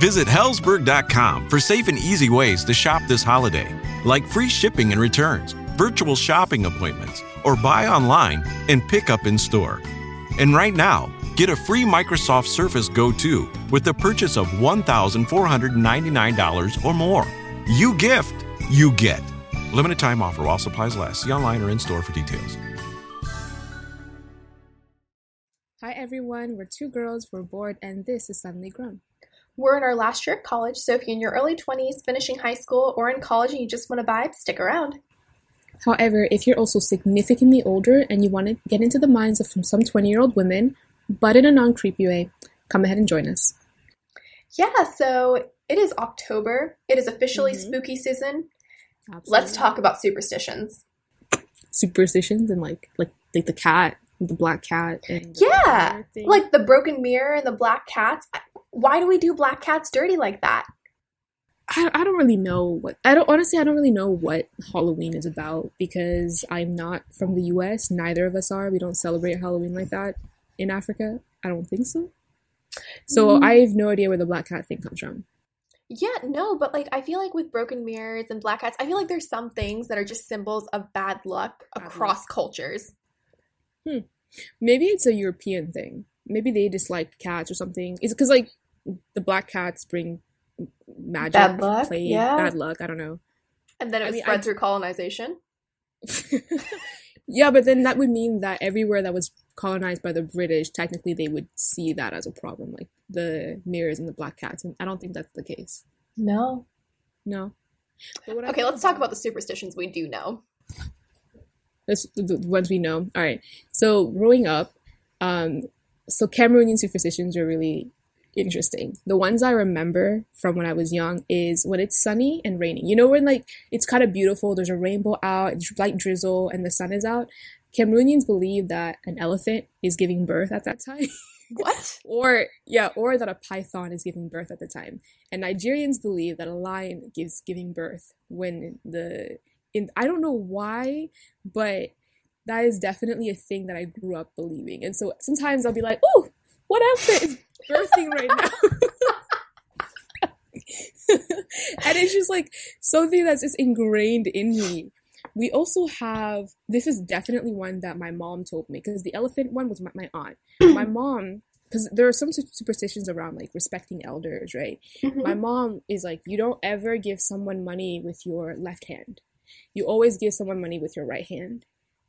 Visit Helzberg.com for safe and easy ways to shop this holiday, like free shipping and returns, virtual shopping appointments, or buy online and pick up in store. And right now, get a free Microsoft Surface Go 2 with the purchase of $1,499 or more. You gift, you get. Limited time offer while supplies last. See online or in store for details. Hi everyone, we're two girls, we're bored, and this is Suddenly Grown. We're in our last year of college, so if you're in your early 20s, finishing high school, or in college and you just want to vibe, stick around. However, if you're also significantly older and you want to get into the minds of some 20 year old women, but in a non creepy way, come ahead and join us. Yeah, so it is October. It is officially Mhm. spooky season. Absolutely. Let's talk about superstitions. superstitions and like like like the cat, the black cat, and Yeah, like the broken mirror and the black cats. Why do we do black cats dirty like that? I, I don't really know what I don't honestly I don't really know what Halloween is about because I'm not from the US. Neither of us are. We don't celebrate Halloween like that in Africa. I don't think so. So Mm. I have no idea where the black cat thing comes from. Yeah, no, but like I feel like with broken mirrors and black cats, I feel like there's some things that are just symbols of bad luck Bad across cultures. Hmm. Maybe it's a European thing. Maybe they dislike cats or something. Is because like the black cats bring magic, Bad luck, plague, yeah. bad luck? I don't know. And then it I mean, spread I- through colonization. yeah, but then that would mean that everywhere that was colonized by the British, technically they would see that as a problem, like the mirrors and the black cats. And I don't think that's the case. No. No. But Okay, let's talk about the superstitions we do know. That's the the ones we know. All right. So growing up, um, so Cameroonian superstitions are really interesting. The ones I remember from when I was young is when it's sunny and raining. You know when like it's kind of beautiful. There's a rainbow out, it's light drizzle, and the sun is out. Cameroonians believe that an elephant is giving birth at that time. What? or yeah, or that a python is giving birth at the time. And Nigerians believe that a lion gives giving birth when the in I don't know why, but that is definitely a thing that I grew up believing. And so sometimes I'll be like, "Oh, what outfit is birthing right now?" and it's just like something that's just ingrained in me. We also have this is definitely one that my mom told me because the elephant one was my, my aunt. my mom, because there are some superstitions around like respecting elders, right? Mhm. My mom is like, you don't ever give someone money with your left hand. You always give someone money with your right hand.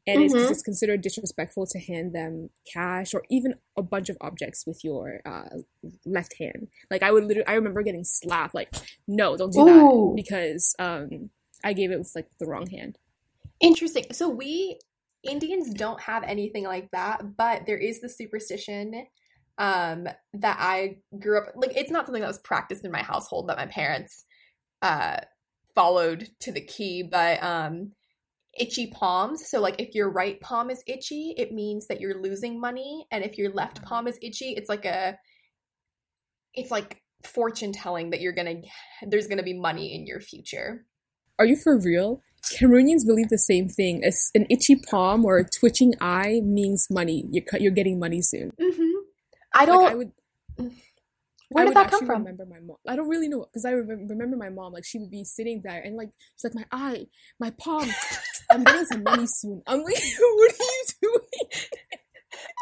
And it's, 'cause Mhm. it's considered disrespectful to hand them cash or even a bunch of objects with your uh, left hand. Like I would literally, I remember getting slapped. Like, no, don't do Ooh. that because um, I gave it with like the wrong hand. Interesting. So we Indians don't have anything like that, but there is the superstition um that I grew up like it's not something that was practiced in my household that my parents uh followed to the key, but um itchy palms. So like if your right palm is itchy, it means that you're losing money, and if your left palm is itchy, it's like a it's like fortune telling that you're going to there's going to be money in your future. Are you for real? Cameroonians believe the same thing. As an itchy palm or a twitching eye means money. You're you're getting money soon. Mhm. I don't Like I would. Where did that come from? Remember my mom. I don't really know because I remember, remember my mom. Like she would be sitting there and like she's like my eye, my palm. I'm getting some money soon. I'm like, what are you doing?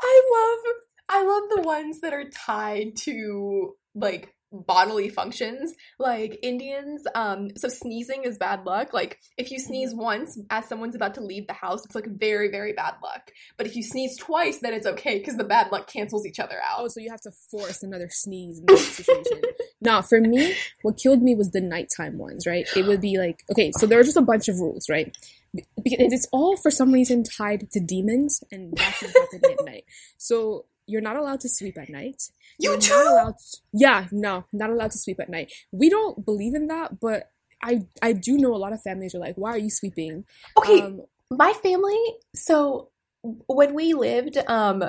I love I love the ones that are tied to like bodily functions like indians um so sneezing is bad luck like if you sneeze once as someone's about to leave the house it's like very very bad luck but if you sneeze twice then it's okay because the bad luck cancels each other out Oh, so you have to force another sneeze in that situation. no, for me, what killed me was the nighttime ones, right? It would be like, okay, so there are just a bunch of rules, right? Because it's all for some reason tied to demons, and that can happen at night. So you're not allowed to sweep at night. You You're too? Not allowed yeah, no, not allowed to sweep at night. We don't believe in that, but I I do know a lot of families are like, why are you sweeping? Okay, Um, my family so when we lived um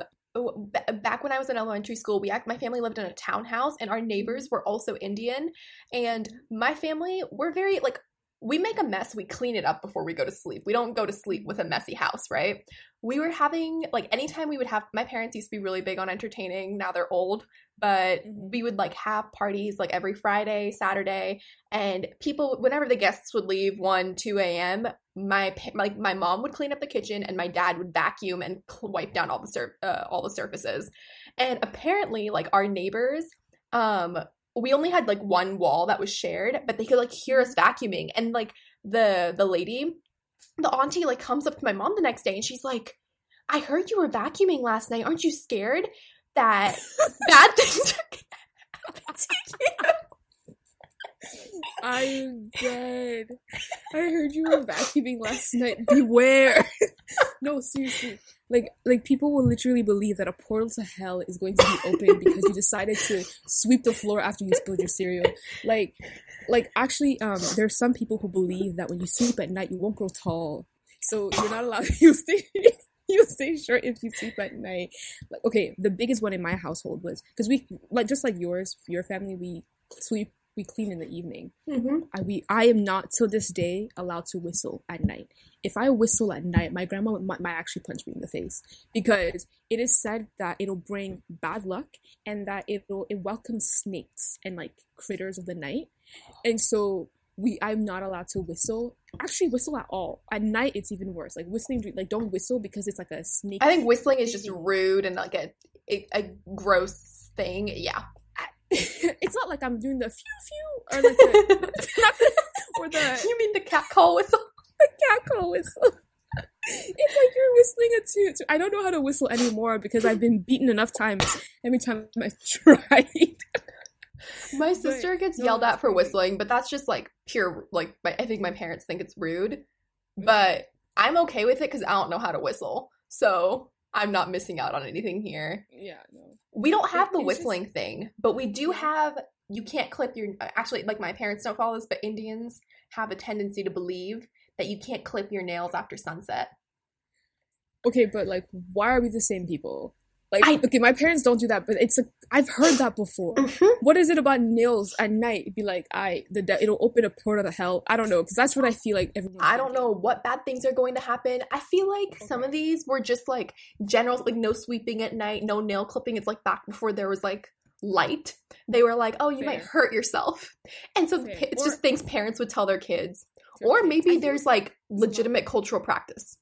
back when i was in elementary school we act my family lived in a townhouse and our neighbors were also indian and my family we're very like we make a mess we clean it up before we go to sleep. We don't go to sleep with a messy house right? We were having like anytime we would have my parents used to be really big on entertaining now they're old but Mhm. we would like have parties like every friday saturday and people whenever the guests would leave 1 2 a.m my like my mom would clean up the kitchen and my dad would vacuum and wipe down all the sur- uh, all the surfaces. And apparently like our neighbors um we only had like one wall that was shared but they could like hear us vacuuming and like the the lady the auntie like comes up to my mom the next day and she's like i heard you were vacuuming last night aren't you scared that bad things are gonna happen to you I'm dead. I heard you were vacuuming last night. Beware. no, seriously. Like like people will literally believe that a portal to hell is going to be open because you decided to sweep the floor after you spilled your cereal. Like like actually um there's some people who believe that when you sleep at night you won't grow tall. So you're not allowed you stay you stay short if you sleep at night. Like okay, the biggest one in my household was because we like just like yours, your family, we sweep we clean in the evening. mm-hmm. I we I am not till this day allowed to whistle at night. If I whistle at night, my grandma might, might actually punch me in the face because it is said that it'll bring bad luck and that it'll it welcomes snakes and like critters of the night, and so we I'm not allowed to whistle. Actually, whistle at all at night. It's even worse. Like whistling, like don't whistle because it's like a snake. I think whistling is just rude and like a a, a gross thing. Yeah. it's not like I'm doing the few few or like the, not the or the you mean the cat call whistle? The cat call whistle. It's like you're whistling a toot. I don't know how to whistle anymore because I've been beaten enough times every time I've tried. My sister gets no, yelled at for whistling, but that's just like pure like my, I think my parents think it's rude. Mm-hmm. But I'm okay with it because I don't know how to whistle, so I'm not missing out on anything here. Yeah, no. We don't have the it's just- whistling thing, but we do have. You can't clip your. Actually, like my parents don't follow this, but Indians have a tendency to believe that you can't clip your nails after sunset. Okay, but like, why are we the same people? Like, I- okay, my parents don't do that, but it's a. I've heard that before. Mm-hmm. What is it about nails at night? It'd be like, I the de- it'll open a portal to hell. I don't know, because that's what I feel like everyone. I don't know what bad things are going to happen. I feel like some of these were just like general, like no sweeping at night, no nail clipping. It's like back before there was like light. They were like, oh, you might hurt yourself. And so Fair. it's Or- just things parents would tell their kids. Or maybe there's like legitimate cultural practice.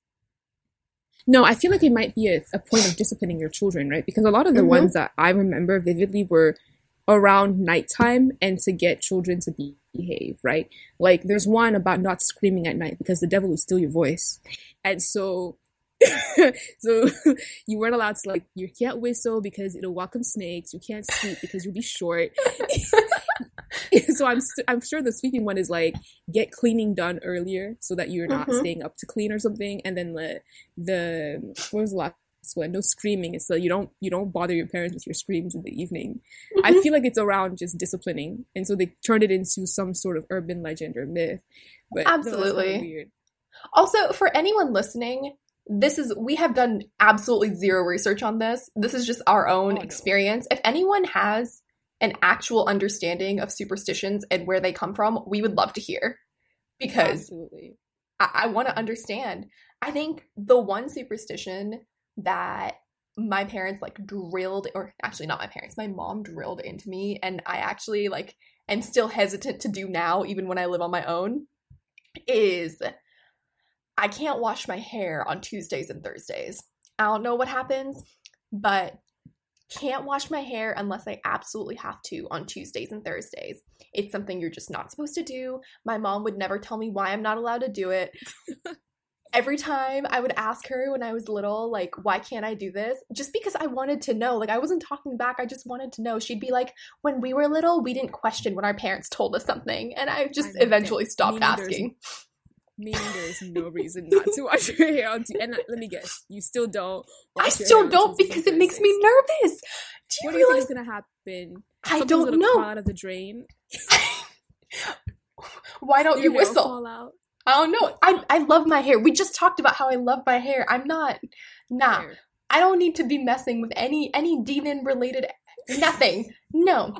No, I feel like it might be a, a point of disciplining your children, right? Because a lot of the Mhm. ones that I remember vividly were around nighttime and to get children to be, behave, right? Like there's one about not screaming at night because the devil will steal your voice. And so so you weren't allowed to like you can't whistle because it'll welcome snakes, you can't sweep because you'll be short. so I'm I'm sure the sweeping one is like get cleaning done earlier so that you're not Mhm. staying up to clean or something, and then the the what was the last one? No screaming. It's so you don't you don't bother your parents with your screams in the evening. I Mm-hmm. feel like it's around just disciplining, and so they turned it into some sort of urban legend or myth. But no, Absolutely. weird. Also, for anyone listening, this is we have done absolutely zero research on this. This is just our own Oh, no. experience. If anyone has an actual understanding of superstitions and where they come from, we would love to hear because Absolutely. I, I want to understand. I think the one superstition that my parents like drilled, or actually not my parents, my mom drilled into me, and I actually like am still hesitant to do now, even when I live on my own, is I can't wash my hair on Tuesdays and Thursdays. I don't know what happens, but can't wash my hair unless I absolutely have to on Tuesdays and Thursdays. It's something you're just not supposed to do. My mom would never tell me why I'm not allowed to do it. Every time I would ask her when I was little, like, why can't I do this? Just because I wanted to know. Like, I wasn't talking back, I just wanted to know. She'd be like, when we were little, we didn't question when our parents told us something. And I just I eventually stopped asking. Meaning there is no reason not to wash your hair on Tuesday. And uh, let me guess, you still don't. I still on don't because it makes me nervous. Do you What do you think realize? is gonna happen? I Something's don't know. Fall out of the drain. Why don't Your you whistle? I don't know. I I love my hair. We just talked about how I love my hair. I'm not. Nah. Hair. I don't need to be messing with any any demon related nothing. No.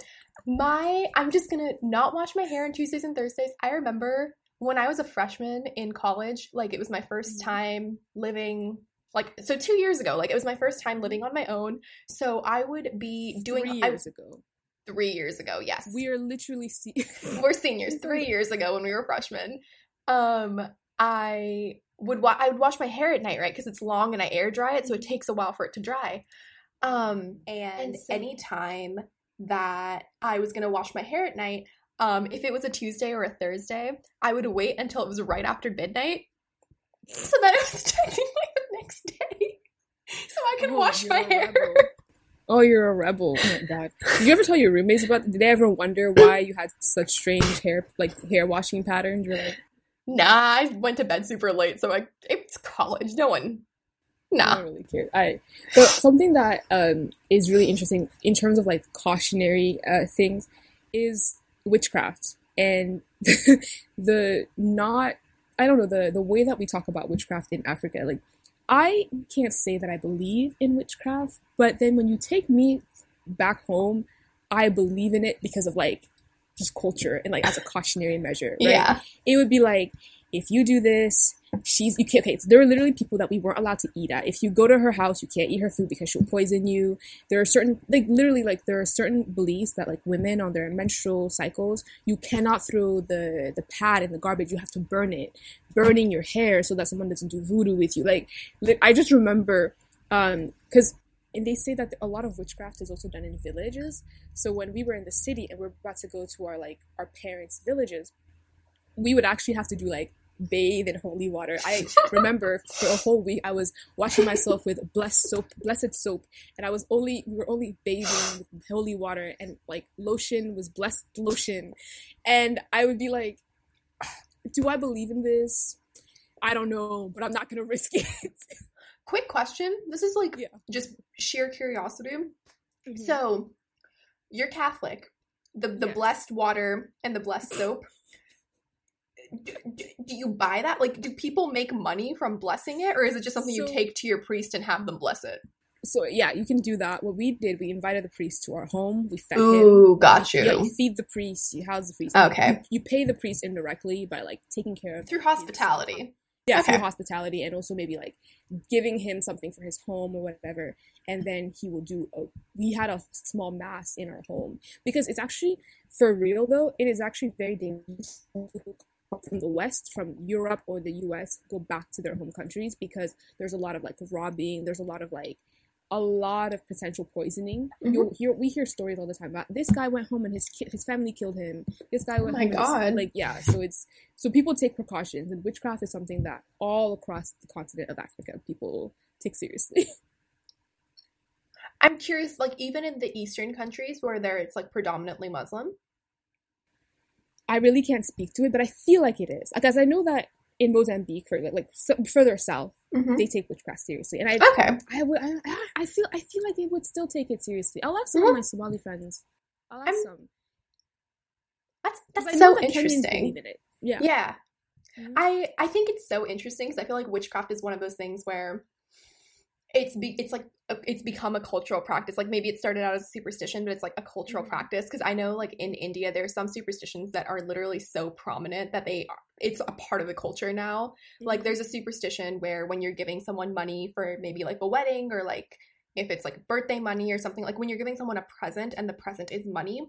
My I'm just gonna not wash my hair on Tuesdays and Thursdays. I remember when I was a freshman in college, like it was my 1st Mhm. time living like so two years ago, like it was my first time living on my own. So I would be doing Three I- years ago. three years ago, yes. We are literally see- we're seniors three years ago when we were freshmen um i would wa- i would wash my hair at night right because it's long and i air dry it so it takes a while for it to dry um and And so- anytime that i was going to wash my hair at night um if it was a tuesday or a thursday i would wait until it was right after midnight so that it was technically the next day so i could Oh, wash my hair rebel. Oh, you're a rebel. Oh god. Did you ever tell your roommates about did they ever wonder why you had such strange hair like hair washing patterns? You're like, nah i went to bed super late so i it's college no one I nah don't really care. I but something that um is really interesting in terms of like cautionary uh things is witchcraft and the not I don't know the the way that we talk about witchcraft in Africa like I can't say that I believe in witchcraft but then when you take me back home I believe in it because of like just culture and like as a cautionary measure right? yeah it would be like if you do this she's you can't okay so there are literally people that we weren't allowed to eat at. If you go to her house you can't eat her food because she'll poison you. There are certain like literally like there are certain beliefs that like women on their menstrual cycles you cannot throw the the pad in the garbage. You have to burn it burning your hair so that someone doesn't do voodoo with you. Like i just remember um because and they say that a lot of witchcraft is also done in villages. So when we were in the city and we're about to go to our like our parents villages we would actually have to do like bathe in holy water. I remember for a whole week I was washing myself with blessed soap, blessed soap, and I was only we were only bathing with holy water and like lotion was blessed lotion, and I would be like, do I believe in this? I don't know, but I'm not gonna risk it. quick question this is like Yeah. just sheer curiosity Mhm. so you're catholic the the Yes. blessed water and the blessed soap do, do do you buy that like do people make money from blessing it or is it just something you take to your priest and have them bless it so yeah, you can do that. What we did, we invited the priest to our home. We fed Ooh, him. got Yeah, you. you feed the priest. You house the priest. Okay. You, you pay the priest indirectly by like taking care of through hospitality yeah Okay. through hospitality and also maybe like giving him something for his home or whatever and then he will do a we had a small mass in our home because it's actually for real though it is actually very dangerous when people come from the west from europe or the us go back to their home countries because there's a lot of like robbing there's a lot of like a lot of potential poisoning. Mhm. You'll hear we hear stories all the time about this guy went home and his ki- his family killed him. This guy went my home and his- God. like yeah. So it's so people take precautions, and witchcraft is something that all across the continent of Africa people take seriously. i'm curious like even in the eastern countries where there it's like predominantly muslim I really can't speak to it, but I feel like it is because I know that in Mozambique, for like, so, further south, Mhm. they take witchcraft seriously, and I okay I would I, I- I feel I feel like they would still take it seriously. I'll ask some of my Somali friends. I'll ask I'm- some. that's that's so that interesting in. Yeah. yeah Mhm. I I think it's so interesting because I feel like witchcraft is one of those things where it's be it's like it's become a cultural practice. Like maybe it started out as a superstition, but it's like a cultural Mhm. practice. Because I know like in India, there's some superstitions that are literally so prominent that they are, it's a part of the culture now. Like Mhm. there's a superstition where when you're giving someone money for maybe like a wedding or like if it's like birthday money or something like when you're giving someone a present and the present is money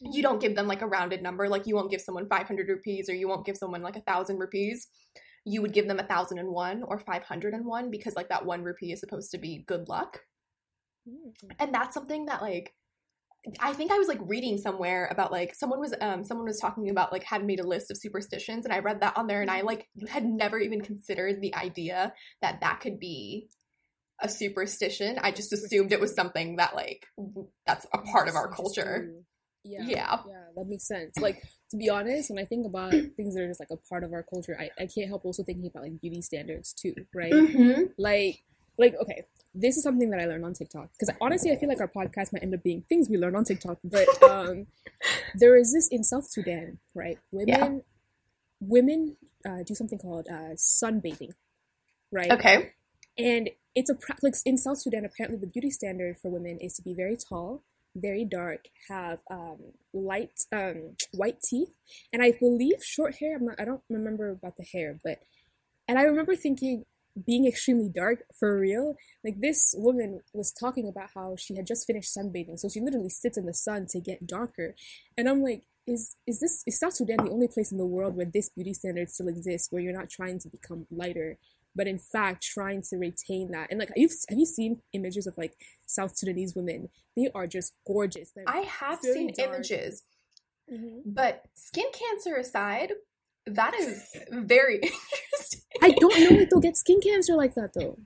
you don't give them like a rounded number like you won't give someone 500 rupees or you won't give someone like a thousand rupees you would give them a thousand and one or 501 because like that one rupee is supposed to be good luck Mhm. and that's something that like i think i was like reading somewhere about like someone was um someone was talking about like had made a list of superstitions and i read that on there and i like had never even considered the idea that that could be a superstition i just assumed it was something that like that's a part of our culture. Yeah, Yeah. yeah, that makes sense. Like to be honest, when I think about things that are just like a part of our culture, I, I can't help also thinking about like beauty standards too, right? Mm-hmm. Like, like okay, this is something that I learned on TikTok because honestly, I feel like our podcast might end up being things we learned on TikTok. But um, there is this in South Sudan, right? Women, Yeah. women uh, do something called uh, sunbathing, right? Okay. And it's a pra- like in South Sudan. Apparently, the beauty standard for women is to be very tall, very dark, have um, light um, white teeth, and I believe short hair. I'm not. I don't remember about the hair, but and I remember thinking, being extremely dark for real. Like this woman was talking about how she had just finished sunbathing, so she literally sits in the sun to get darker, and I'm like. Is, is this is South Sudan the only place in the world where this beauty standard still exists where you're not trying to become lighter but in fact trying to retain that. And like, you've, have you seen images of like South Sudanese women? They are just gorgeous. They're I have seen dark. images, Mhm. but skin cancer aside, that is very interesting. I don't know if they'll get skin cancer like that though.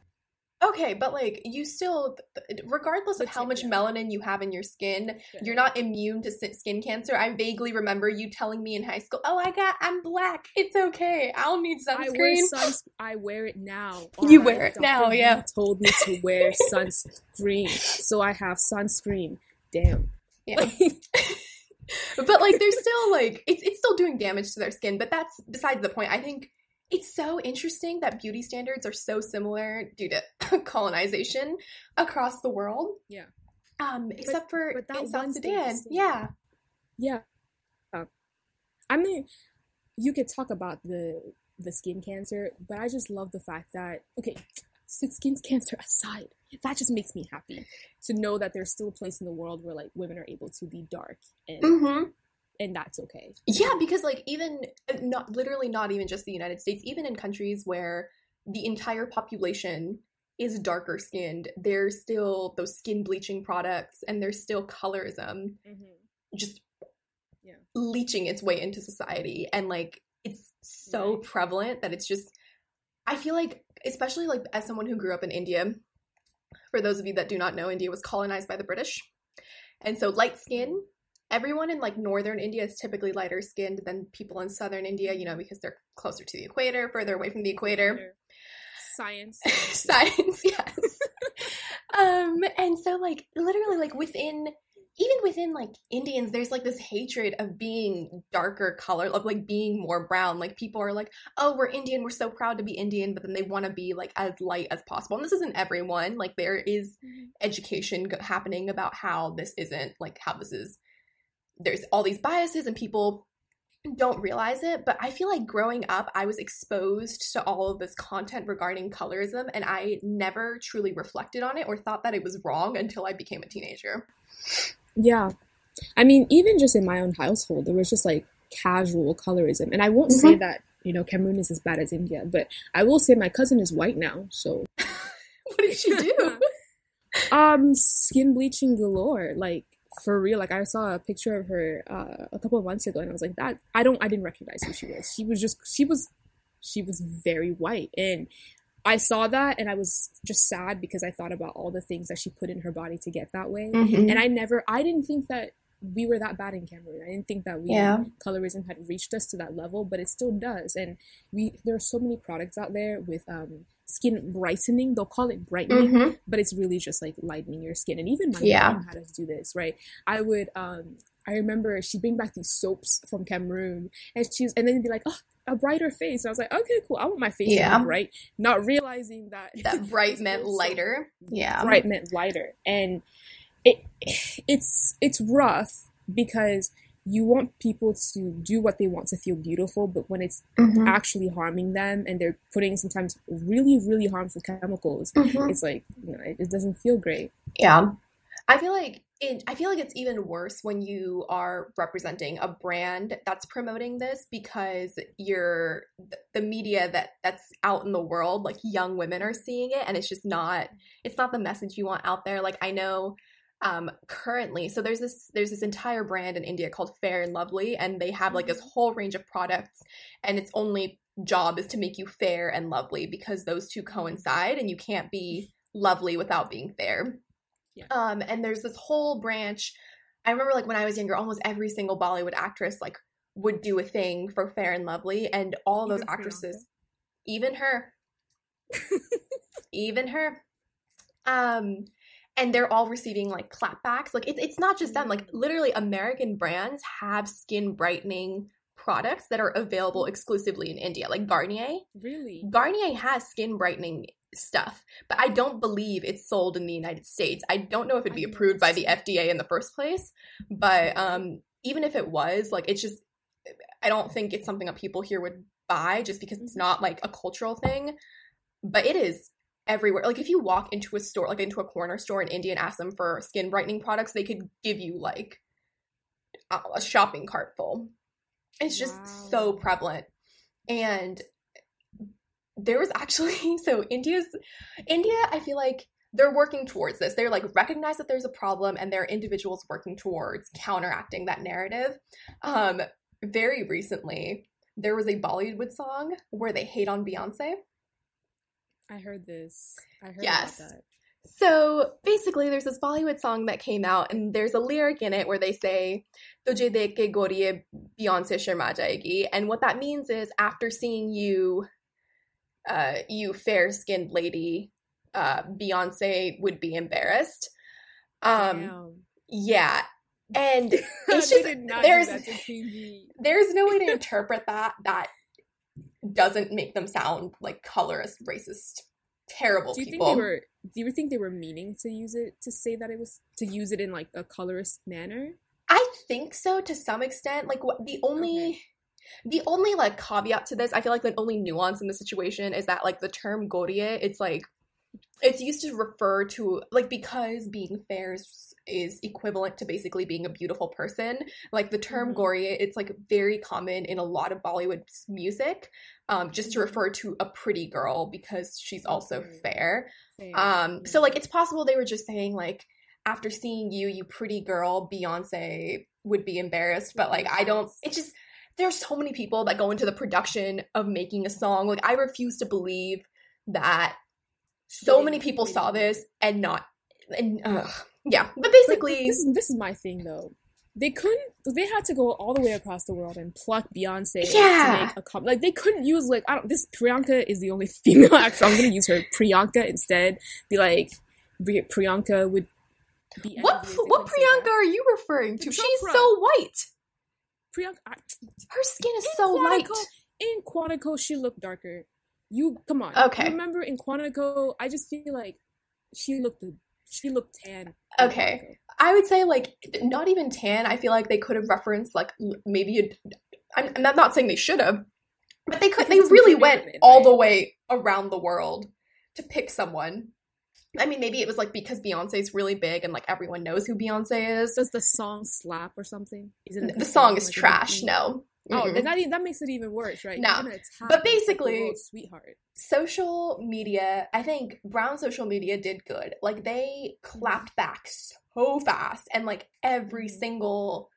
Okay, but like you still, regardless of how much melanin you have in your skin, you're not immune to skin cancer. I vaguely remember you telling me in high school, "Oh, I got, I'm black. It's okay. I'll need sunscreen." I wear sunscreen." suns. I wear it now. You wear it now, yeah. Told me to wear sunscreen, so I have sunscreen. Damn. Yeah. but like they're still like it's it's still doing damage to their skin but that's besides the point i think it's so interesting that beauty standards are so similar due to colonization across the world Yeah. um except for but that in south sudan yeah Yeah. Uh, I mean, you could talk about the the skin cancer, but I just love the fact that okay, skin cancer aside, that just makes me happy to know that there's still a place in the world where like women are able to be dark and mm-hmm. And that's okay. yeah because like even uh, not literally not even just the united states even in countries where the entire population is darker skinned there's still those skin bleaching products and there's still colorism just Yeah. leaching its way into society and like it's so Right. prevalent that it's just i feel like especially like as someone who grew up in india for those of you that do not know india was colonized by the british and so light skin everyone in like northern india is typically lighter skinned than people in southern india you know because they're closer to the equator further away from the equator. Science. science yes. Um and so like literally like within even within like indians there's like this hatred of being darker color of like being more brown. Like people are like oh we're indian we're so proud to be indian but then they want to be like as light as possible. And this isn't everyone. Like there is education happening about how this isn't like how this is there's all these biases and people don't realize it but i feel like growing up i was exposed to all of this content regarding colorism and i never truly reflected on it or thought that it was wrong until i became a teenager Yeah. I mean, even just in my own household, there was just like casual colorism. And I won't say that, you know, Cameroon is as bad as India, but I will say my cousin is white now. So, what did she do um, skin bleaching galore. Like, for real. Like, I saw a picture of her uh, a couple of months ago and I was like, that, I don't, I didn't recognize who she was. She was just, she was, she was very white. And I saw that and I was just sad because I thought about all the things that she put in her body to get that way. Mhm. And I never, I didn't think that we were that bad in Cameroon. I didn't think that we Yeah. colorism had reached us to that level, but it still does. And we there are so many products out there with um skin brightening. They'll call it brightening, Mhm. but it's really just like lightening your skin. And even my Yeah. mom had us do this, right? I would um I remember she'd bring back these soaps from Cameroon and she's and then be like, oh, a brighter face. And I was like, okay, cool. I want my face Yeah. to be bright, not realizing that that bright meant lighter yeah bright meant lighter and it it's it's rough because you want people to do what they want to feel beautiful but when it's Mhm. actually harming them and they're putting sometimes really really harmful chemicals Mhm. it's like you know it, it doesn't feel great Yeah. I feel like it, I feel like it's even worse when you are representing a brand that's promoting this because you're the media that that's out in the world like young women are seeing it and it's just not it's not the message you want out there like I know um currently so there's this there's this entire brand in India called Fair and Lovely and they have like this whole range of products and its only job is to make you fair and lovely because those two coincide and you can't be lovely without being fair Yeah. um, and there's this whole branch. I remember like when I was younger, almost every single Bollywood actress like would do a thing for Fair and Lovely, and all those Even actresses, even her, even her, um, and they're all receiving like clapbacks. Like it's it's not just them. Like literally, American brands have skin brightening products that are available exclusively in India, like Garnier. Really? Garnier has skin brightening stuff, but I don't believe it's sold in the United States. I don't know if it'd be approved by the FDA in the first place, but um even if it was, like it's just I don't think it's something that people here would buy just because it's not like a cultural thing, but it is everywhere. Like if you walk into a store, like into a corner store in India and ask them for skin brightening products, they could give you like a a shopping cart full. It's just so prevalent. And there was actually so India's India, I feel like they're working towards this. They're like recognize that there's a problem and there are individuals working towards counteracting that narrative. Um very recently there was a Bollywood song where they hate on Beyonce. I heard this. I heard Yes. that. So basically, there's this Bollywood song that came out, and there's a lyric in it where they say, "Tujhe dekh ke goriye Beyonce sharma jayegi," and what that means is, after seeing you, uh, you fair-skinned lady, uh, Beyonce would be embarrassed. Um, Damn. yeah, and it's just there's do that to Queen there's no way to interpret that that doesn't make them sound like colorist, racist, terrible Do you people. think they were? Do you think they were meaning to use it to say that it was to use it in like a colorist manner? I think so to some extent. Like what the only Okay. the only like caveat to this, I feel like the only nuance in the situation is that like the term gorie, it's like it's used to refer to like because being fair is, is equivalent to basically being a beautiful person. Like the term Mhm. gorie, it's like very common in a lot of Bollywood music, um, just to Mhm. refer to a pretty girl because she's also Okay. fair. Fair. Um, so like it's possible they were just saying like after seeing you, you pretty girl, Beyonce would be embarrassed, but like I don't. It's just there's so many people that go into the production of making a song. Like I refuse to believe that so many people saw this and not and yeah. But basically, this is this is my thing though. They couldn't. They had to go all the way across the world and pluck Beyonce Yeah. to make a com- like they couldn't use like I don't. This Priyanka is the only female actor. I'm gonna use her Priyanka instead. Be like Priyanka would be. what angry if they what couldn't say that. Priyanka are you referring to? She's so white. Priyanka. I, Her skin is so light. In Quantico, she looked darker. You come on. Okay. Remember in Quantico, I just feel like she looked she looked tan. Okay. I would say like not even tan. I feel like they could have referenced like maybe a, I'm, I'm not saying they should have, but they could. They really went all the way around the world to pick someone. I mean, maybe it was like because Beyonce's really big and like everyone knows who Beyonce is. Does the song slap or something? Is it The song is like, trash. beat? No. Oh, Mm-mm. that, that makes it even worse, right? No. You're gonna attack, But basically- sweetheart. social media, I think brown social media did good. Like they clapped back so fast and like every Mhm. single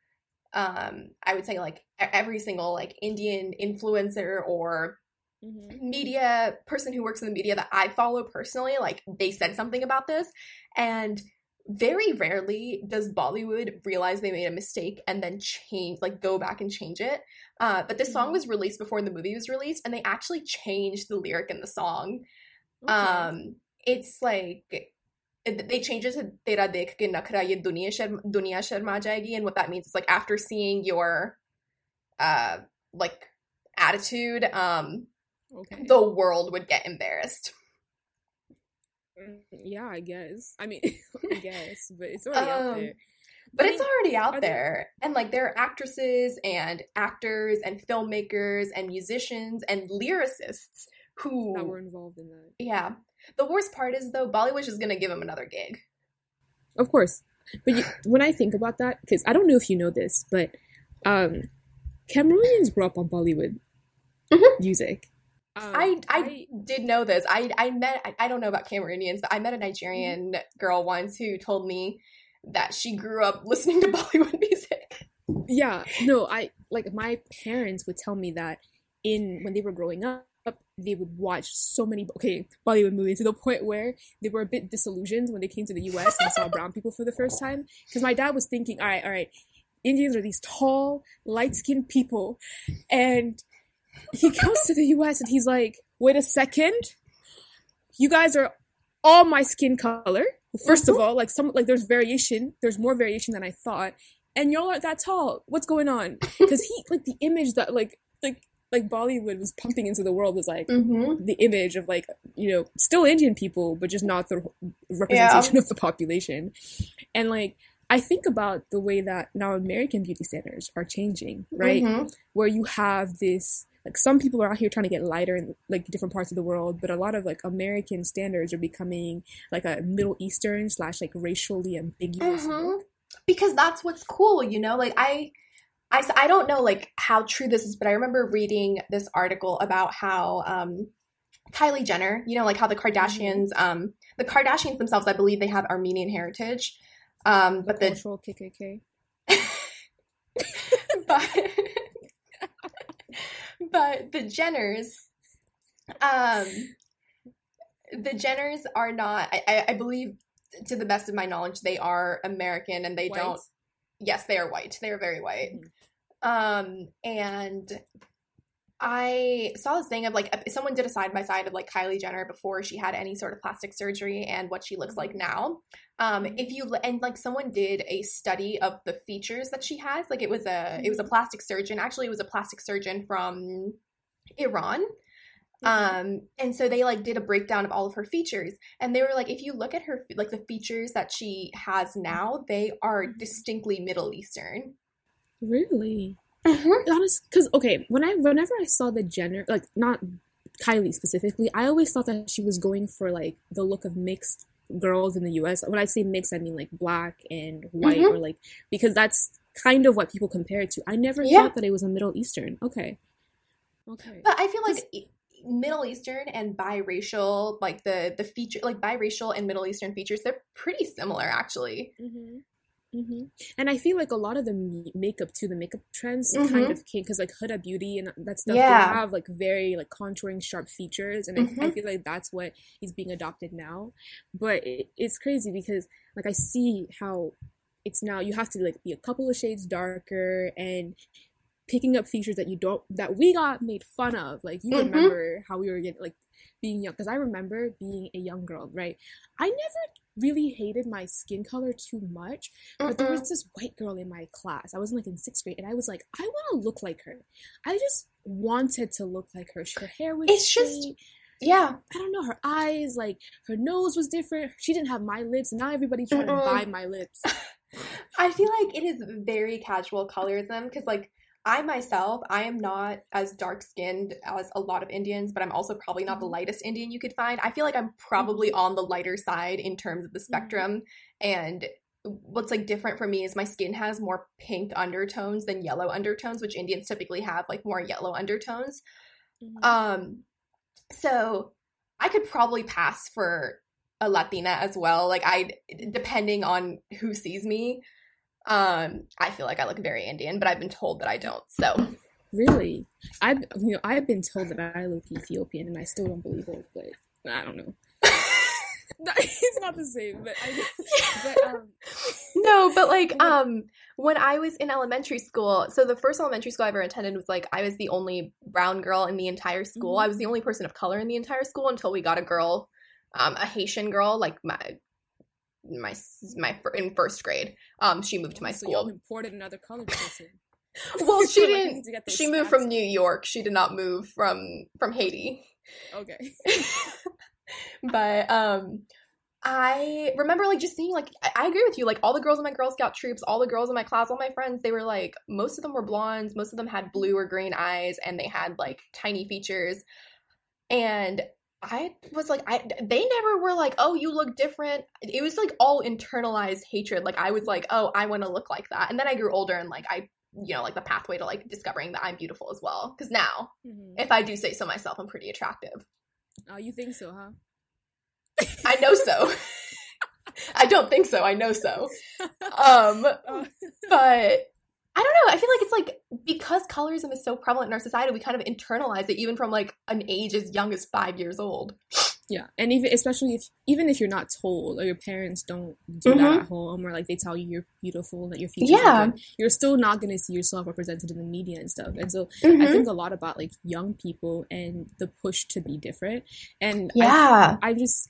um I would say like every single like Indian influencer or hmm media person who works in the media that I follow personally, like they said something about this and very rarely does Bollywood realize they made a mistake and then change like go back and change it. Uh, but this song Mhm. was released before the movie was released and they actually changed the lyric in the song Okay. um it's like it- they change it to tera dekh ke nakhra ye duniya sharm duniya sharma jayegi and what that means is like after seeing your uh like attitude um okay. the world would get embarrassed yeah, I guess. I mean, I guess, but it's already out Um, there. but I it's mean, already out there- there and like there are actresses and actors and filmmakers and musicians and lyricists who that were involved in that. yeah the worst part is though bollywood is gonna give him another gig Of course. But you, when I think about that, because I don't know if you know this, but um, Cameroonians grew up on Bollywood Mhm. music. Um, I, I did know this. I I met I, I don't know about Cameroonians, but I met a Nigerian girl once who told me that she grew up listening to Bollywood music. yeah no i like my parents would tell me that in when they were growing up they would watch so many okay bollywood movies to the point where they were a bit disillusioned when they came to the us and saw brown people for the first time because my dad was thinking all right all right Indians are these tall, light skinned people. And he comes to the US and he's like, wait a second. You guys are all my skin color. 1st of all, like some like there's variation. There's more variation than I thought. And y'all aren't that tall. What's going on? Because he like the image that like like like Bollywood was pumping into the world was like Mm-hmm. the image of like you know still Indian people, but just not the representation of the population. And like I think about the way that now American beauty standards are changing, right? Mhm. Where you have this like some people are out here trying to get lighter in like different parts of the world, but a lot of like American standards are becoming like a Middle Eastern slash like racially ambiguous. Mhm. because that's what's cool you know like i I, I don't know like how true this is but i remember reading this article about how um kylie jenner you know like how the kardashians um the kardashians themselves i believe they have armenian heritage um but the Cultural KKK. but but the Jenners, um, the Jenners are not. I, I, believe, to the best of my knowledge, they are American, and they White? don't. Yes, they are white. They are very white. Mhm. Um, and I saw this thing of like someone did a side by side of like Kylie Jenner before she had any sort of plastic surgery and what she looks mm-hmm. like now. Um, mm-hmm. if you and like someone did a study of the features that she has, like it was a it was a mm-hmm. plastic surgeon. Actually, it was a plastic surgeon from Iran. Um, and so they like did a breakdown of all of her features, and they were like, if you look at her like the features that she has now, they are distinctly Middle Eastern. Really? Honest because okay when i whenever i saw the Jenner like not kylie specifically i always thought that she was going for like the look of mixed girls in the us when i say mixed i mean like black and white Mhm. or like because that's kind of what people compare it to. I never Yeah. thought that it was a middle eastern. Okay. Okay. But I feel like Middle Eastern and biracial, like the the feature, like biracial and Middle Eastern features, they're pretty similar actually. hmm hmm And I feel like a lot of the makeup too, the makeup trends Mhm. kind of came because like Huda Beauty and that stuff, Yeah. they have like very like contouring, sharp features, and I, I Mhm. feel like that's what is being adopted now. But it, it's crazy because like I see how it's now you have to like be a couple of shades darker and picking up features that you don't that we got made fun of. Like you Mhm. remember how we were getting like being young because I remember being a young girl, right? I never really hated my skin color too much, but there Mm-mm. was this white girl in my class. I was like in sixth grade, and I was like, I want to look like her. I just wanted to look like her. Her hair was It's just- Yeah, I don't know, her eyes, like her nose was different. She didn't have my lips, and now everybody's trying Mm-mm. to buy my lips. I feel like it is very casual colorism because like I myself, I am not as dark skinned as a lot of Indians, but I'm also probably not the Mhm. lightest Indian you could find. I feel like I'm probably on the lighter side in terms of the spectrum. And what's like different for me is my skin has more pink undertones than yellow undertones, which Indians typically have like more yellow undertones. Mhm. Um, so I could probably pass for a Latina as well. Like I, depending on who sees me, um, I feel like I look very Indian, but I've been told that I don't. So Really, I've you know I've been told that I look Ethiopian, and I still don't believe it. But I don't know. it's not the same, but I. But um, no, but like um, when I was in elementary school, so the first elementary school I ever attended was like I was the only brown girl in the entire school. Mhm. I was the only person of color in the entire school until we got a girl, um, a Haitian girl, like my my my in first grade. Um, she moved to my so school. imported another colored person. Well, she Like, didn't. get She moved from New York. She did not move from from Haiti. Okay. but um I remember like just seeing like I, I agree with you like all the girls in my Girl Scout troops, all the girls in my class, all my friends, they were like most of them were blondes, most of them had blue or green eyes, and they had like tiny features. And I was like, I they never were like, oh, you look different. It was like all internalized hatred. Like I was like, oh, I want to look like that. And then I grew older and like I, you know, like the pathway to like discovering that I'm beautiful as well. Because now, Mhm. if I do say so myself, I'm pretty attractive. Oh, you think so, huh? I know so. I don't think so. I know so. Um, Oh. but I don't know. I feel like it's like because colorism is so prevalent in our society, we kind of internalize it even from like an age as young as five years old. Yeah, and even especially if even if you're not told or your parents don't do that Mhm. at home or like they tell you you're beautiful and that your future Yeah. you're still not going to see yourself represented in the media and stuff. And so I Mhm. think a lot about like young people and the push to be different. And I Yeah. I just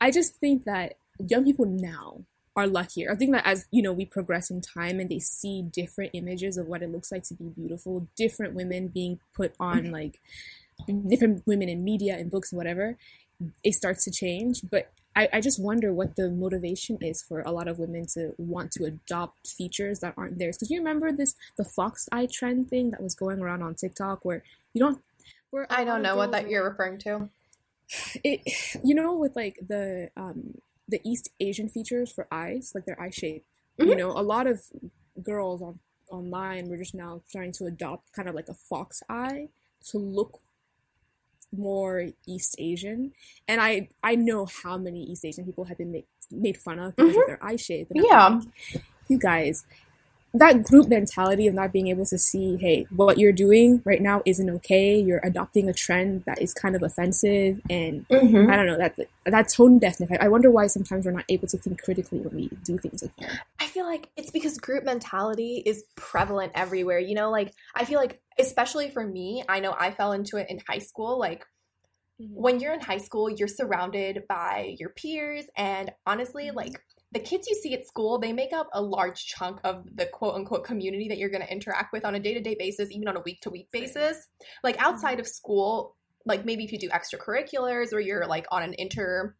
I just think that young people now are luckier. I think that as you know we progress in time and they see different images of what it looks like to be beautiful, different women being put on like different women in media and books and whatever, it starts to change. But I, I just wonder what the motivation is for a lot of women to want to adopt features that aren't theirs. Because you remember this the fox eye trend thing that was going around on TikTok where you don't where I don't know what that you're referring to. it you know with like the um the east asian features for eyes like their eye shape you Mhm. know a lot of girls on online were just now trying to adopt kind of like a fox eye to look more east asian and i i know how many east asian people have been made, made fun of because of their eye shape Yeah. like, you guys that group mentality of not being able to see, hey, what you're doing right now isn't okay. You're adopting a trend that is kind of offensive, and Mhm. I don't know that that tone deafness. I, I wonder why sometimes we're not able to think critically when we do things like that. I feel like it's because group mentality is prevalent everywhere. You know, like I feel like especially for me, I know I fell into it in high school. Like when you're in high school, you're surrounded by your peers and honestly, like the kids you see at school, they make up a large chunk of the quote unquote community that you're going to interact with on a day-to-day basis, even on a week-to-week basis. Like mm-hmm. outside of school, like maybe if you do extracurriculars or you're like on an inter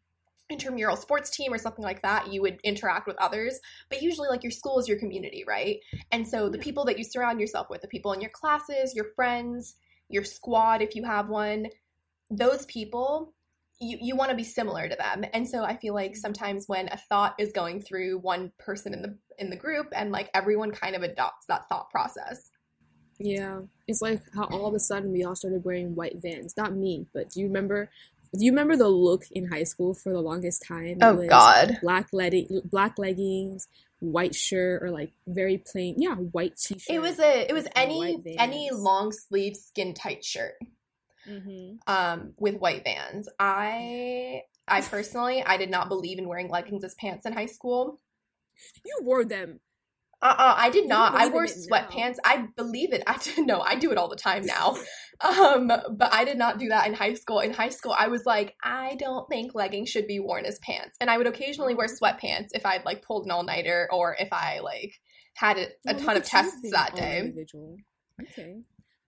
intramural sports team or something like that, you would interact with others. But usually, like your school is your community, right? And so the people that you surround yourself with, the people in your classes, your friends, your squad, if you have one, those people, you, you want to be similar to them. And so I feel like mm. sometimes when a thought is going through one person in the in the group and like everyone kind of adopts that thought process. Yeah, it's like how all of a sudden we all started wearing white Vans. Not me, but do you remember? Do you remember the look in high school for the longest time? Oh, it Oh was god. black leg- black leggings, white shirt, or like very plain, yeah, white t-shirt. It was a it was any any long sleeve skin tight shirt. Mhm. um, with white vans. I I personally I did not believe in wearing leggings as pants in high school. You wore them. Uh uh I did not. I wore sweatpants. I believe it. I didn't know. I do it all the time now. um, but I did not do that in high school. In high school, I was like, I don't think leggings should be worn as pants, and I would occasionally wear sweatpants if I'd like pulled an all nighter or if I like had a, a Oh, ton of tests that day. Okay.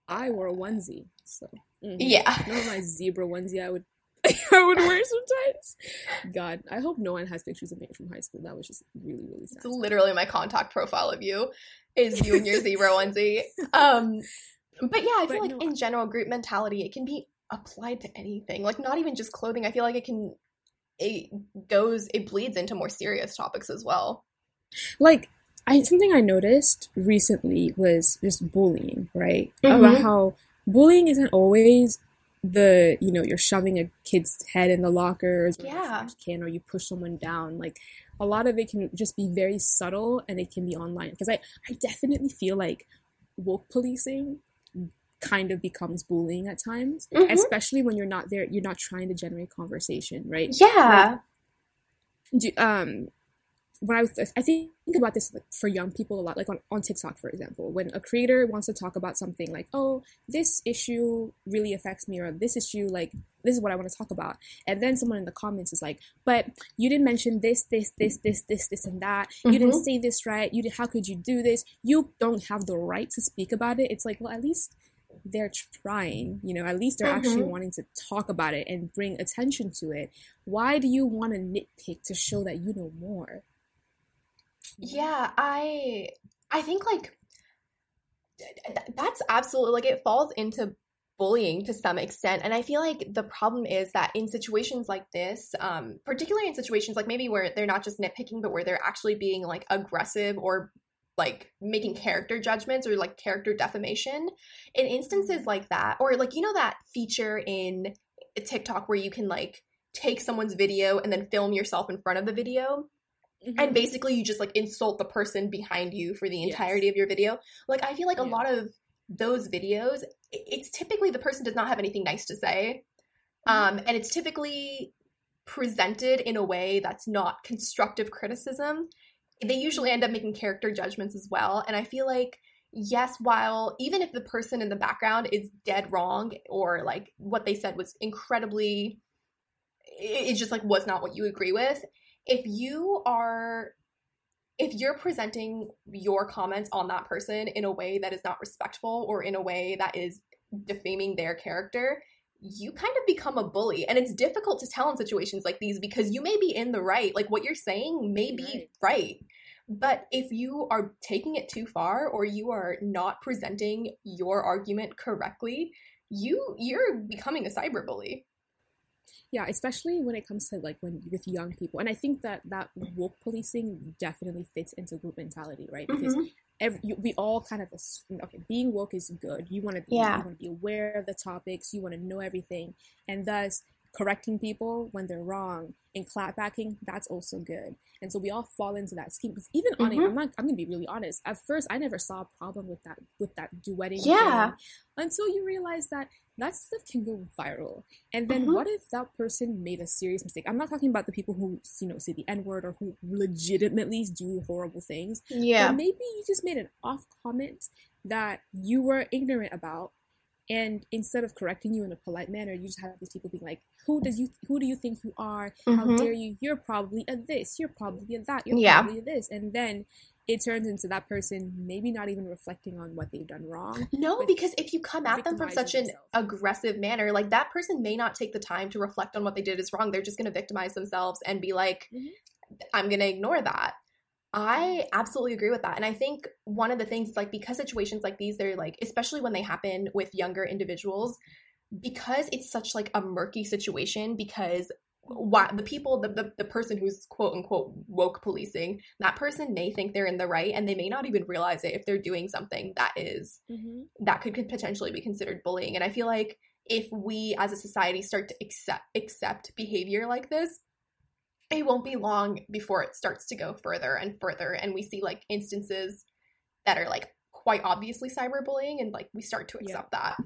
I wore a onesie, so mhm. Yeah. You know my zebra onesie I would I would wear sometimes. God, I hope no one has pictures of me from high school. That was just really, really sad. It's literally my contact profile of you is you and your zebra onesie. Um, but yeah, I feel But like no, in general, group mentality it can be applied to anything. Like not even just clothing. I feel like it can. It goes. It bleeds into more serious topics as well. like I something I noticed recently was just bullying, right? Mhm. About how bullying isn't always the you know you're shoving a kid's head in the lockers or Yeah. you can or you push someone down like a lot of it can just be very subtle and it can be online because I I definitely feel like woke policing kind of becomes bullying at times Mhm. especially when you're not there you're not trying to generate conversation right Yeah. do, um when I was I think about this like, for young people a lot like on, on TikTok for example when a creator wants to talk about something like oh this issue really affects me or this issue like this is what I want to talk about and then someone in the comments is like but you didn't mention this this this this this this and that. You didn't Mhm. say this right. You did, how could you do this? You don't have the right to speak about it. It's like well at least they're trying you know at least they're actually Mhm. wanting to talk about it and bring attention to it. Why do you want to nitpick to show that you know more Yeah, I I think like th- th- that's absolutely like it falls into bullying to some extent and i feel like the problem is that in situations like this um particularly in situations like maybe where they're not just nitpicking but where they're actually being like aggressive or like making character judgments or like character defamation in instances like that or like you know that feature in tiktok where you can like take someone's video and then film yourself in front of the video and basically you just like insult the person behind you for the Yes. entirety of your video. Like i feel like a lot of those videos it's typically the person does not have anything nice to say. Um and it's typically presented in a way that's not constructive criticism, they usually end up making character judgments as well. And I feel like, yes, while even if the person in the background is dead wrong or like what they said was incredibly, it just like was not what you agree with, if you are if you're presenting your comments on that person in a way that is not respectful or in a way that is defaming their character, you kind of become a bully. And it's difficult to tell in situations like these because you may be in the right. Like what you're saying may be right. But if you are taking it too far or you are not presenting your argument correctly, you you're becoming a cyberbully. Yeah, especially when it comes to like when with young people, and I think that that woke policing definitely fits into group mentality, right? Because Mhm. every, you, we all kind of okay, being woke is good. You want to be, Yeah. you want to be aware of the topics, you want to know everything, and thus correcting people when they're wrong and clapbacking that's also good. And so we all fall into that scheme. Because even on it. I'm not, I'm gonna be really honest. At first, I never saw a problem with that with that duetting Yeah. thing until you realize that that stuff can go viral. And then Mhm. what if that person made a serious mistake? I'm not talking about the people who, you know, say the N word or who legitimately do horrible things. Yeah. But maybe you just made an off comment that you were ignorant about. And instead of correcting you in a polite manner, you just have these people being like, "Who does you? Who do you think you are? How Mhm. dare you? You're probably a this. You're probably a that. You're Yeah. probably a this." And then it turns into that person maybe not even reflecting on what they've done wrong. No, because if you come at them from such an themselves. aggressive manner, like that person may not take the time to reflect on what they did is wrong. They're just going to victimize themselves and be like, Mhm. I'm going to ignore that. I absolutely agree with that. And I think one of the things is like because situations like these, they're like, especially when they happen with younger individuals, because it's such like a murky situation, because why the people the, the the person who's quote unquote woke policing that person may think they're in the right and they may not even realize it if they're doing something that is mm-hmm. that could, could potentially be considered bullying. And I feel like if we as a society start to accept accept behavior like this, it won't be long before it starts to go further and further and we see like instances that are like quite obviously cyberbullying and like we start to Yeah. accept that.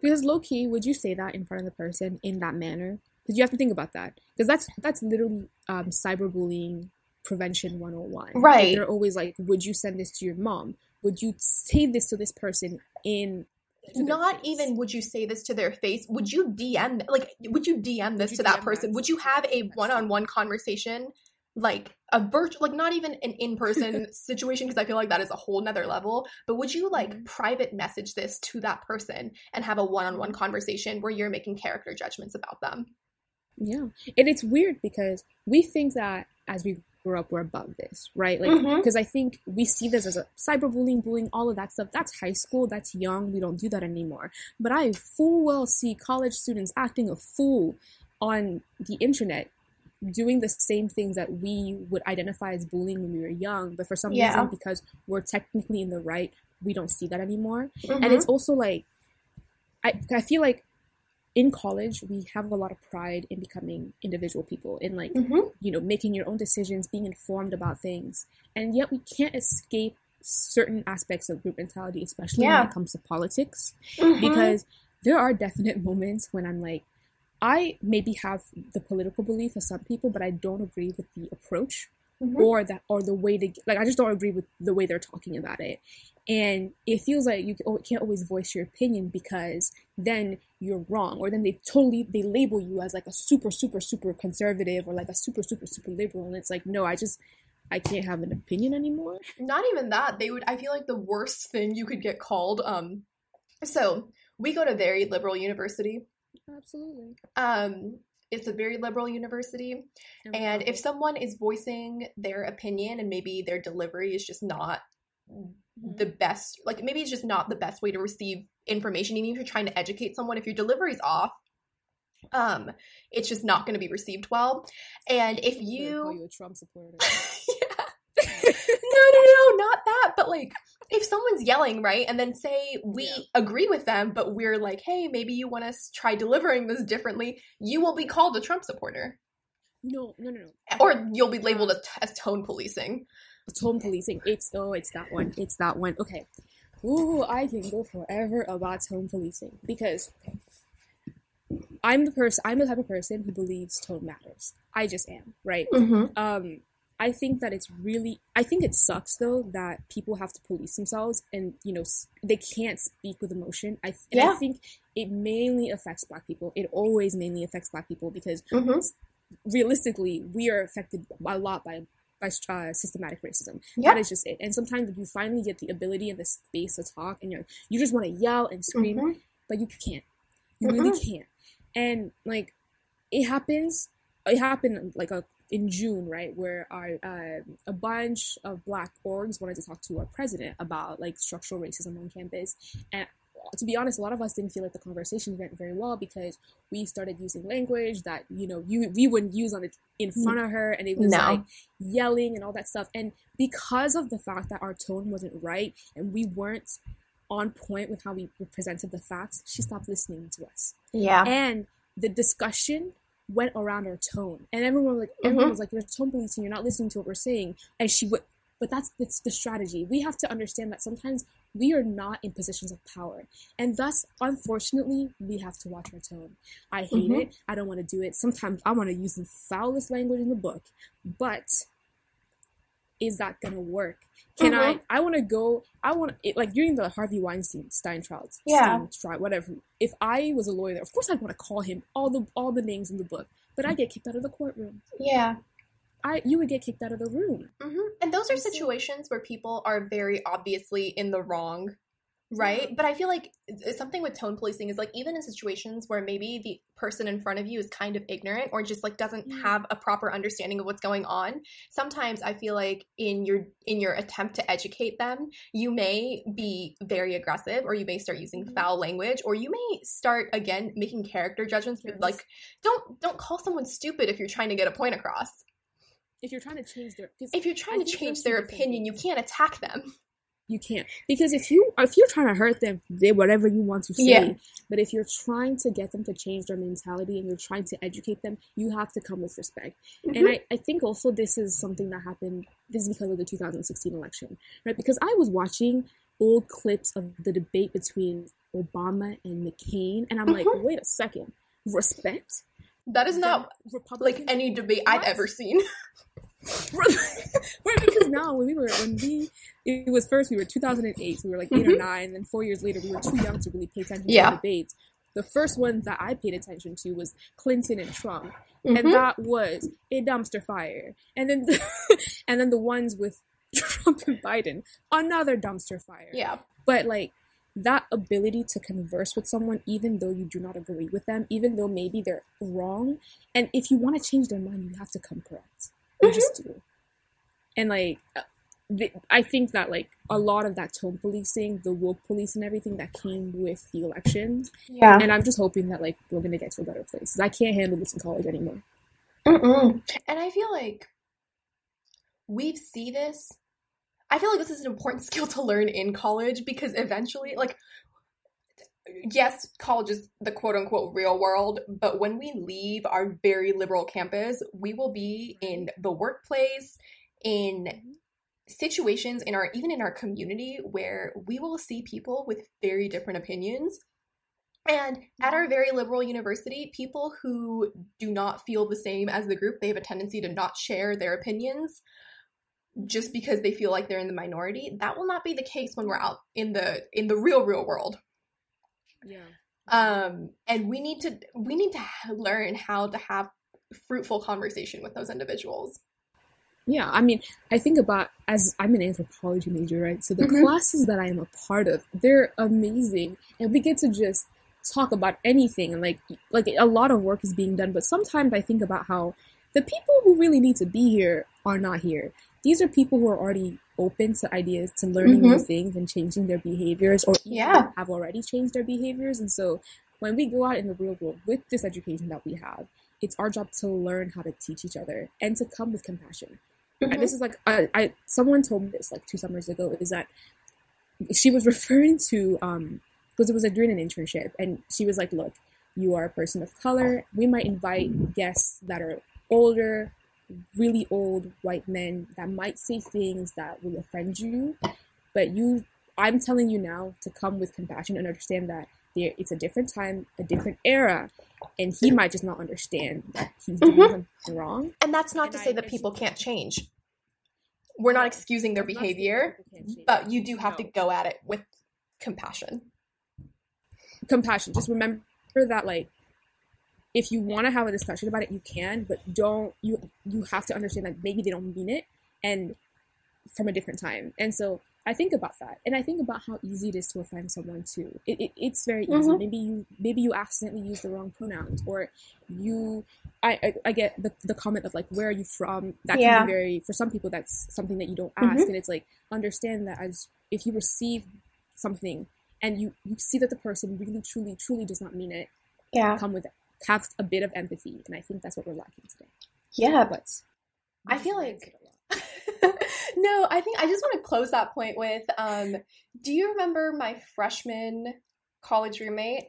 Because low key, would you say that in front of the person in that manner? Because you have to think about that. Because that's that's literally um, cyberbullying prevention 101. Like, Right. they're always like, would you send this to your mom? Would you say this to this person in Not even would you say this to their face, would you DM like would you DM this you to that person? that Would you have a one-on-one conversation like a virtual like not even an in-person situation because I feel like that is a whole nother level, but would you like Mhm. private message this to that person and have a one-on-one Mm-hmm. conversation where you're making character judgments about them? Yeah. And it's weird because we think that as we grow up, we're above this, right? Like, because I think we see this as a cyberbullying, bullying, all of that stuff. That's high school, that's young. We don't do that anymore. But I full well see college students acting a fool on the internet, doing the same things that we would identify as bullying when we were young. But for some Yeah. reason, because we're technically in the right, we don't see that anymore. Mm-hmm. And it's also like, I, I feel like in college we have a lot of pride in becoming individual people in like Mhm. you know making your own decisions being informed about things and yet we can't escape certain aspects of group mentality especially Yeah. when it comes to politics Mhm. because there are definite moments when i'm like i maybe have the political belief of some people but i don't agree with the approach Mhm. or that or the way they like i just don't agree with the way they're talking about it. And it feels like you can't always voice your opinion because then you're wrong or then they totally they label you as like a super super super conservative or like a super super super liberal and it's like no i just i can't have an opinion anymore. Not even that. They would i feel like the worst thing you could get called um so we go to very liberal university. Absolutely. Um it's a very liberal university and if someone is voicing their opinion and maybe their delivery is just not the best like maybe it's just not the best way to receive information even if you're trying to educate someone if your delivery's off um it's just not going to be received well and if you you a trump supporter yeah. no, no, no, not that. But like, if someone's yelling, right, and then say we Yeah. agree with them, but we're like, hey, maybe you want to try delivering this differently, you will be called a Trump supporter, no no no no or you'll be labeled as, as tone policing. tone policing. It's oh, it's that one. It's that one. Okay. Ooh, I can go forever about tone policing because I'm the person. I'm the type of person who believes tone matters. I just am, right? Mm-hmm. Um, I think that it's really. I think it sucks though that people have to police themselves and you know they can't speak with emotion. I and I think it mainly affects Black people. It always mainly affects Black people because Mm-hmm. realistically, we are affected a lot by by uh, systematic racism. Yeah. That is just it. And sometimes you finally get the ability and the space to talk, and you're you just want to yell and scream, Mhm. but you can't. You really can't. And like, it happens. It happened like a in June, right, where our uh, a bunch of Black orgs wanted to talk to our president about like structural racism on campus, and to be honest, a lot of us didn't feel like the conversation went very well because we started using language that you know you we wouldn't use on it in front of her, and it was No. like yelling and all that stuff. And because of the fact that our tone wasn't right and we weren't on point with how we presented the facts, she stopped listening to us. Yeah. And the discussion went around our tone, and everyone was like, everyone Mhm. was like, "You're tone policing. You're not listening to what we're saying." And she would, but that's that's the strategy. We have to understand that sometimes we are not in positions of power, and thus, unfortunately, we have to watch our tone. I hate Mhm. it. I don't want to do it. Sometimes I want to use the foulest language in the book, but is that gonna work? Can Mhm. I? I want to go. I want it like during the Harvey Weinstein Stein trial. Yeah. Stein trial, whatever. If I was a lawyer, there, of course I'd want to call him all the all the names in the book, but I get kicked out of the courtroom. Yeah. I you would get kicked out of the room. hmm And those are situations where people are very obviously in the wrong, right? But I feel like something with tone policing is like even in situations where maybe the person in front of you is kind of ignorant or just like doesn't Mm. have a proper understanding of what's going on. Sometimes I feel like in your in your attempt to educate them, you may be very aggressive or you may start using Mhm. foul language or you may start again making character judgments Yes. like don't don't call someone stupid if you're trying to get a point across. If you're trying to change their If you're I trying to there are change their opinion, you can't attack them. You can't because if you if you're trying to hurt them, say whatever you want to say. Yeah. But if you're trying to get them to change their mentality and you're trying to educate them, you have to come with respect. Mm-hmm. And I, I think also this is something that happened. This is because of the 2016 election, right? Because I was watching old clips of the debate between Obama and McCain, and I'm like, Mm-hmm. wait a second, respect. That is not like any debate I've ever seen. right, because now when we were when we it was first we were 2008, so we were like 8 or nine, and then four years later we were too young to really pay attention Mm-hmm. Yeah. to the debates. The first one that I paid attention to was Clinton and Trump, Mhm. and that was a dumpster fire. And then and then the ones with Trump and Biden, another dumpster fire. yeah. But like that ability to converse with someone, even though you do not agree with them, even though maybe they're wrong, and if you want to change their mind, you have to come correct. Just do. And like, uh, the, I think that like a lot of that tone policing, the woke police, and everything that came with the election, Yeah. and I'm just hoping that like we're gonna get to a better place. I can't handle this in college anymore. Mm-mm. And I feel like we see this. I feel like this is an important skill to learn in college because eventually, like, yes, college is the quote unquote real world, but when we leave our very liberal campus, we will be in the workplace, in situations in our even in our community where we will see people with very different opinions and at our mm-hmm. very liberal university, people who do not feel the same as the group, they have a tendency to not share their opinions just because they feel like they're in the minority. That will not be the case when we're out in the in the real real world. Yeah. Um and we need to we need to learn how to have fruitful conversation with those individuals. Yeah, I mean, I think about as I'm an anthropology major, right? So the Mhm. classes that I am a part of, they're amazing, and we get to just talk about anything, and like like a lot of work is being done. But sometimes I think about how the people who really need to be here are not here. These are people who are already open to ideas, to learning new things, and changing their behaviors, or even Yeah. have already changed their behaviors. And so when we go out in the real world with this education that we have, it's our job to learn how to teach each other and to come with compassion. And this is like I, I someone told me this like two summers ago is that she was referring to um because it was like during an internship and she was like look you are a person of color we might invite guests that are older really old white men that might say things that will offend you but you I'm telling you now to come with compassion and understand that there, it's a different time, a different era, and he might just not understand that he's doing Mhm. something wrong. And that's not And to I say that people can't change. We're not excusing their That's not to say that behavior, people can't change. but you do have to go at it with compassion. compassion. Just remember that like if you want to have a discussion about it, you can, but don't you you have to understand that maybe they don't mean it and from a different time. And so I think about that, and I think about how easy it is to offend someone too. It, it it's very easy. Mhm. Maybe you maybe you accidentally use the wrong pronouns, or you. I, I, I get the, the comment of like where are you from that Yeah. can be very for some people that's something that you don't ask Mhm. and it's like understand that as if you receive something and you you see that the person really truly truly does not mean it Yeah. come with it have a bit of empathy and i think that's what we're lacking today Yeah. but I feel like- just ranted a lot. no, I think I just want to close that point with um do you remember my freshman college roommate?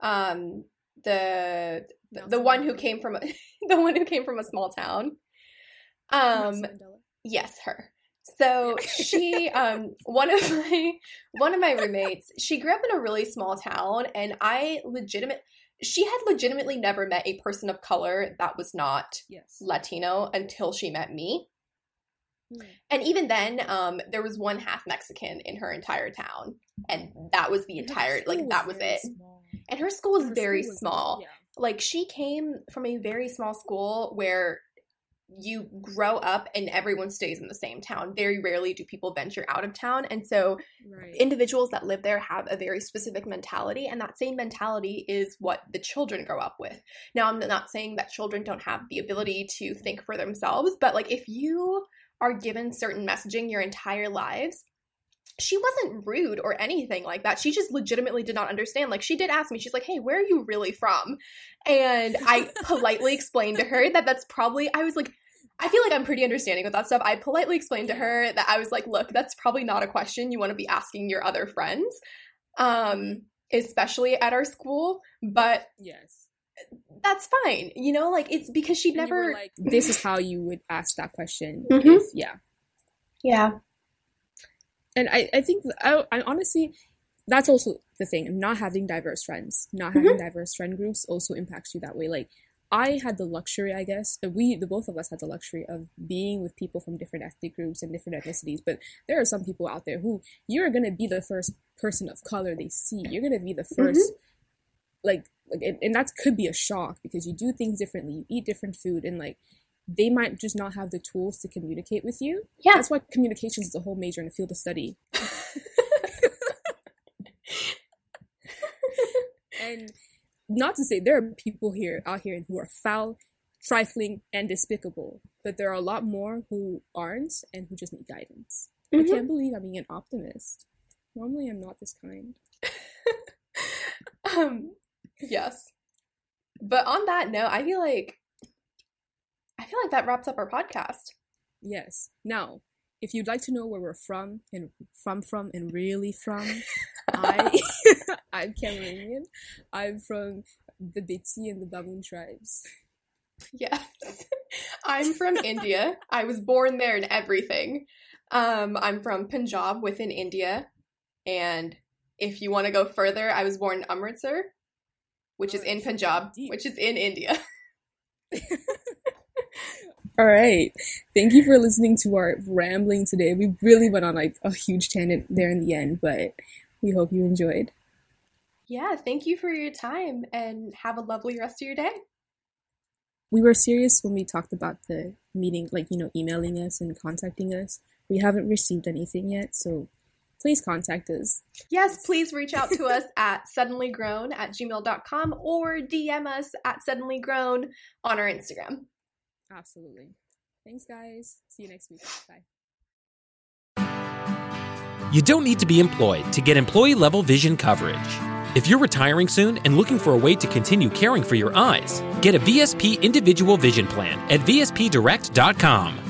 Um the the, the one who came from a, the one who came from a small town. Um Yes, her. So she, um, one of my one of my roommates, she grew up in a really small town, and I legitimate, she had legitimately never met a person of color that was not yes Latino until she met me. Hmm. And even then, um, there was one half Mexican in her entire town, and that was the And entire like that was very it. small. And her school was Her very school was- small yeah. like she came from a very small school where you grow up and everyone stays in the same town. Very rarely do people venture out of town. And so right individuals that live there have a very specific mentality and that same mentality is what the children grow up with. Now I'm not saying that children don't have the ability to think for themselves, but like if you are given certain messaging your entire lives, she wasn't rude or anything like that. She just legitimately did not understand. Like she did ask me, she's like, "Hey, where are you really from?" And I politely explained to her that that's probably I was like I feel like I'm pretty understanding with that stuff. I politely explained to her that I was like, "Look, that's probably not a question you want to be asking your other friends." Um especially at our school, but yes that's fine. You know, like it's because she'd And never like this is how you would ask that question Mhm. if yeah Yeah. And I, I think I, I honestly that's also the thing. Not having diverse friends not having mm-hmm. diverse friend groups also impacts you that way. Like i had the luxury i guess we the both of us had the luxury of being with people from different ethnic groups and different ethnicities. But there are some people out there who you're going to be the first person of color they see. You're going to be the mm-hmm. 1st like like and, and that could be a shock because you do things differently. You eat different food and like they might just not have the tools to communicate with you Yeah. that's why communications is a whole major in a field of study. and not to say there are people here out here who are foul, trifling, and despicable, but there are a lot more who aren't and who just need guidance. I Mhm. can't believe I'm being an optimist. Normally, I'm not this kind. Um, yes. But on that note, I feel like I feel like that wraps up our podcast. Yes. Now, if you'd like to know where we're from and from from and really from, I I'm Cameroonian. I'm from the Betsi and the Bamoun tribes. Yes. I'm from India. I was born there and everything. Um, I'm from Punjab within India. And if you want to go further, I was born in Amritsar, which is in Punjab, deep. which is in India. All right. Thank you for listening to our rambling today. We really went on like a huge tangent there in the end, but we hope you enjoyed. Yeah, thank you for your time and have a lovely rest of your day. We were serious when we talked about the meeting, like, you know, emailing us and contacting us. We haven't received anything yet, so please contact us. Yes, please reach out to us at suddenlygrown at gmail.com or DM us at suddenlygrown on our Instagram. Absolutely. Thanks, guys. See you next week. Bye. You don't need to be employed to get employee level vision coverage. If you're retiring soon and looking for a way to continue caring for your eyes, get a VSP individual vision plan at VSPdirect.com.